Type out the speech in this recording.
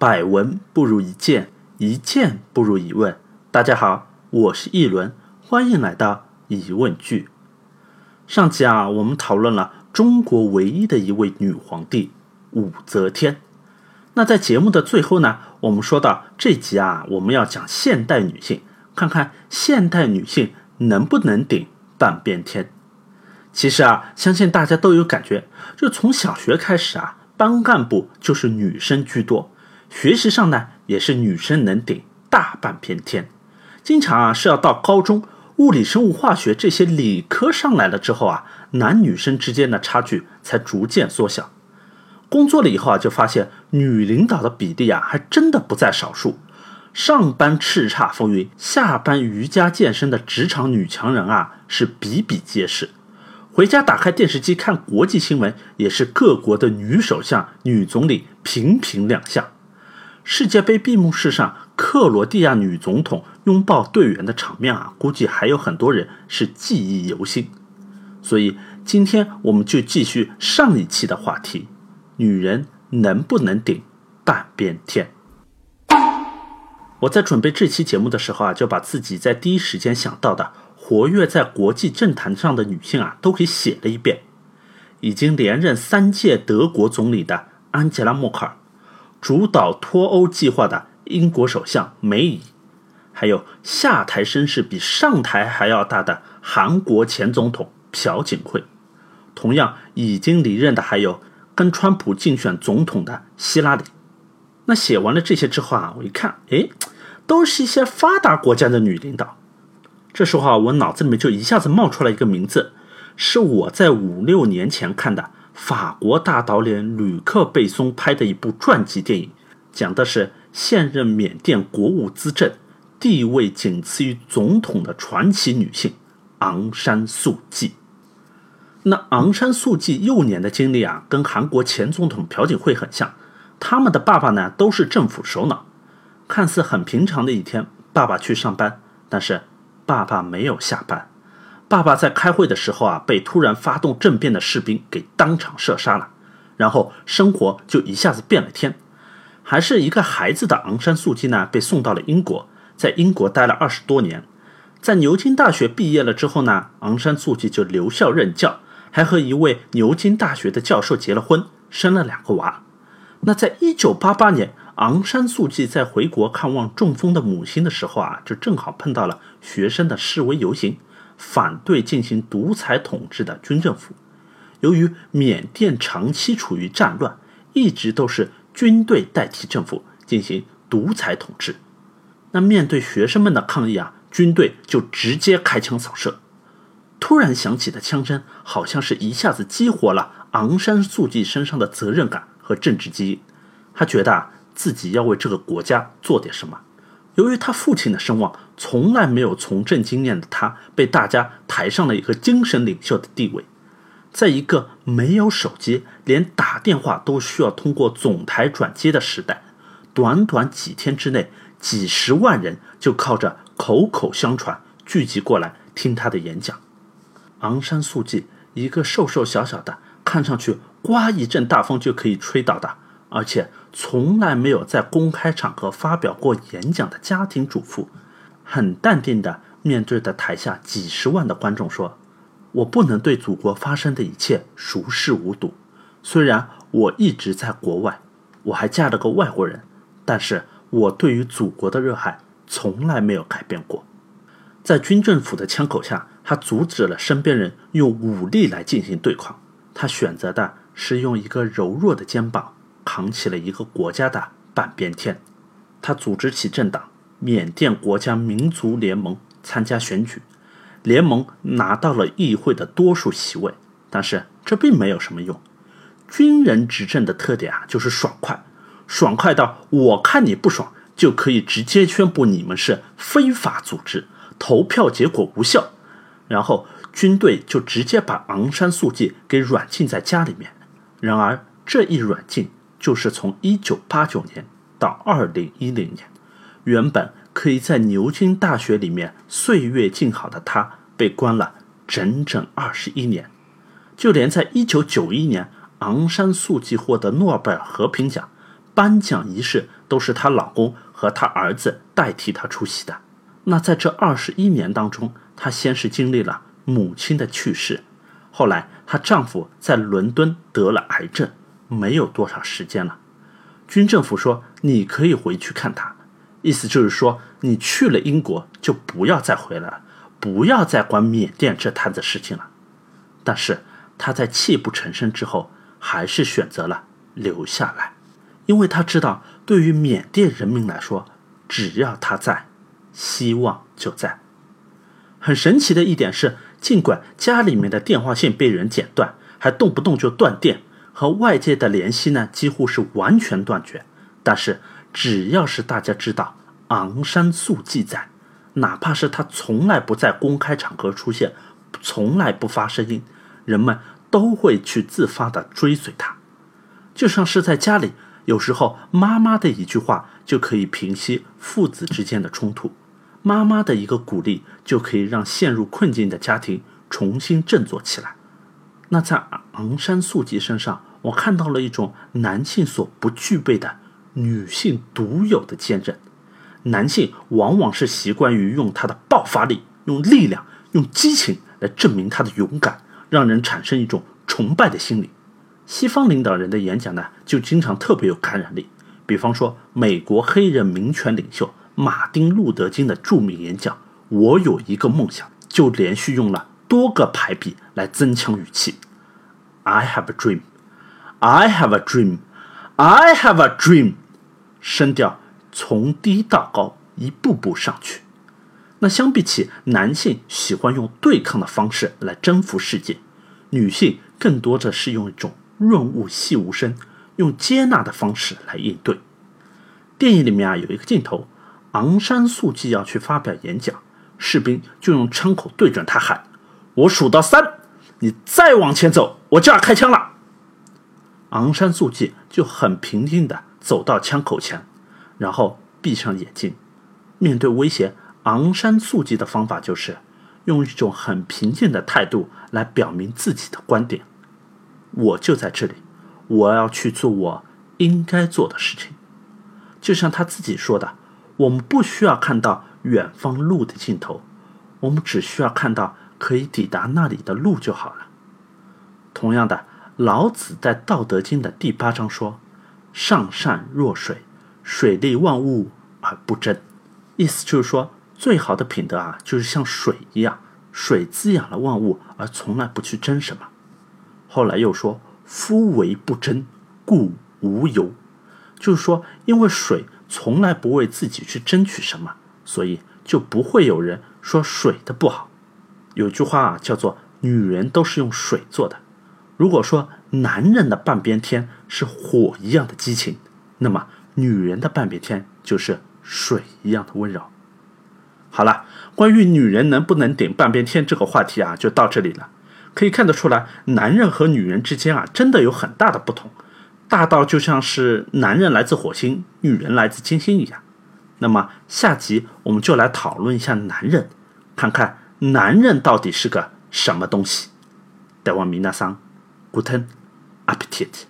百闻不如一见，一见不如一问。大家好，我是一轮，欢迎来到疑问句。上集啊，我们讨论了中国唯一的一位女皇帝武则天。那在节目的最后呢，我们说到这集啊，我们要讲现代女性，看看现代女性能不能顶半边天。其实啊，相信大家都有感觉，就从小学开始啊，班干部就是女生居多。学习上呢，也是女生能顶大半片天，经常啊是要到高中，物理、生物、化学这些理科上来了之后啊，男女生之间的差距才逐渐缩小。工作了以后啊，就发现女领导的比例啊，还真的不在少数。上班叱咤风云，下班瑜伽健身的职场女强人啊，是比比皆是。回家打开电视机看国际新闻，也是各国的女首相、女总理频频亮相。世界杯闭幕式上，克罗地亚女总统拥抱队员的场面啊，估计还有很多人是记忆犹新。所以今天我们就继续上一期的话题：女人能不能顶半边天？我在准备这期节目的时候啊，就把自己在第一时间想到的活跃在国际政坛上的女性啊，都给写了一遍。已经连任三届德国总理的安吉拉·默克尔。主导脱欧计划的英国首相梅姨，还有下台声势比上台还要大的韩国前总统朴槿惠，同样已经离任的还有跟川普竞选总统的希拉里。那写完了这些之后啊，我一看，哎，都是一些发达国家的女领导。这时候啊，我脑子里面就一下子冒出来一个名字，是我在五六年前看的。法国大导演吕克·贝松拍的一部传记电影，讲的是现任缅甸国务资政、地位仅次于总统的传奇女性昂山素季。那昂山素季幼年的经历啊，跟韩国前总统朴槿惠很像。他们的爸爸呢，都是政府首脑。看似很平常的一天，爸爸去上班，但是爸爸没有下班。爸爸在开会的时候啊，被突然发动政变的士兵给当场射杀了，然后生活就一下子变了天。还是一个孩子的昂山素季呢，被送到了英国，在英国待了二十多年。在牛津大学毕业了之后呢，昂山素季就留校任教，还和一位牛津大学的教授结了婚，生了两个娃。那在一九八八年，昂山素季在回国看望中风的母亲的时候啊，就正好碰到了学生的示威游行。反对进行独裁统治的军政府。由于缅甸长期处于战乱，一直都是军队代替政府进行独裁统治。那面对学生们的抗议啊，军队就直接开枪扫射。突然响起的枪声，好像是一下子激活了昂山素季身上的责任感和政治基因。他觉得啊，自己要为这个国家做点什么。由于他父亲的声望，从来没有从政经验的他，被大家抬上了一个精神领袖的地位。在一个没有手机、连打电话都需要通过总台转接的时代，短短几天之内，几十万人就靠着口口相传聚集过来听他的演讲。昂山素季，一个瘦瘦小小的，看上去刮一阵大风就可以吹倒的。而且从来没有在公开场合发表过演讲的家庭主妇，很淡定的面对着台下几十万的观众说：“我不能对祖国发生的一切熟视无睹。虽然我一直在国外，我还嫁了个外国人，但是我对于祖国的热爱从来没有改变过。”在军政府的枪口下，他阻止了身边人用武力来进行对抗。他选择的是用一个柔弱的肩膀。扛起了一个国家的半边天，他组织起政党缅甸国家民族联盟参加选举，联盟拿到了议会的多数席位，但是这并没有什么用。军人执政的特点啊，就是爽快，爽快到我看你不爽就可以直接宣布你们是非法组织，投票结果无效，然后军队就直接把昂山素季给软禁在家里面。然而这一软禁。就是从一九八九年到二零一零年，原本可以在牛津大学里面岁月静好的他，被关了整整二十一年。就连在一九九一年，昂山素季获得诺贝尔和平奖，颁奖仪式都是她老公和她儿子代替她出席的。那在这二十一年当中，她先是经历了母亲的去世，后来她丈夫在伦敦得了癌症，没有多少时间了。军政府说你可以回去看他，意思就是说你去了英国就不要再回来了，不要再管缅甸这摊子事情了。但是他在泣不成声之后，还是选择了留下来，因为他知道对于缅甸人民来说，只要他在，希望就在。很神奇的一点是，尽管家里面的电话线被人剪断，还动不动就断电。和外界的联系呢，几乎是完全断绝。但是，只要是大家知道昂山素季在，哪怕是他从来不在公开场合出现，从来不发声音，人们都会去自发的追随他。就像是在家里，有时候妈妈的一句话就可以平息父子之间的冲突，妈妈的一个鼓励就可以让陷入困境的家庭重新振作起来。那在昂山素季身上。我看到了一种男性所不具备的女性独有的坚韧。男性往往是习惯于用他的爆发力、用力量、用激情来证明他的勇敢，让人产生一种崇拜的心理。西方领导人的演讲呢，就经常特别有感染力。比方说，美国黑人民权领袖马丁·路德·金的著名演讲《我有一个梦想》，就连续用了多个排比来增强语气。I have a dream。I have a dream, I have a dream，声调从低到高，一步步上去。那相比起男性喜欢用对抗的方式来征服世界，女性更多的是用一种润物细无声、用接纳的方式来应对。电影里面啊有一个镜头，昂山素季要去发表演讲，士兵就用枪口对准他喊：“我数到三，你再往前走，我就要开枪了。”昂山素季就很平静地走到枪口前，然后闭上眼睛。面对威胁，昂山素季的方法就是用一种很平静的态度来表明自己的观点：我就在这里，我要去做我应该做的事情。就像他自己说的：“我们不需要看到远方路的尽头，我们只需要看到可以抵达那里的路就好了。”同样的。老子在《道德经》的第八章说：“上善若水，水利万物而不争。”意思就是说，最好的品德啊，就是像水一样，水滋养了万物，而从来不去争什么。后来又说：“夫唯不争，故无尤。”就是说，因为水从来不为自己去争取什么，所以就不会有人说水的不好。有句话啊，叫做“女人都是用水做的”。如果说男人的半边天是火一样的激情，那么女人的半边天就是水一样的温柔。好了，关于女人能不能顶半边天这个话题啊，就到这里了。可以看得出来，男人和女人之间啊，真的有很大的不同，大到就像是男人来自火星，女人来自金星一样。那么下集我们就来讨论一下男人，看看男人到底是个什么东西。大王米娜桑。Guten Appetit!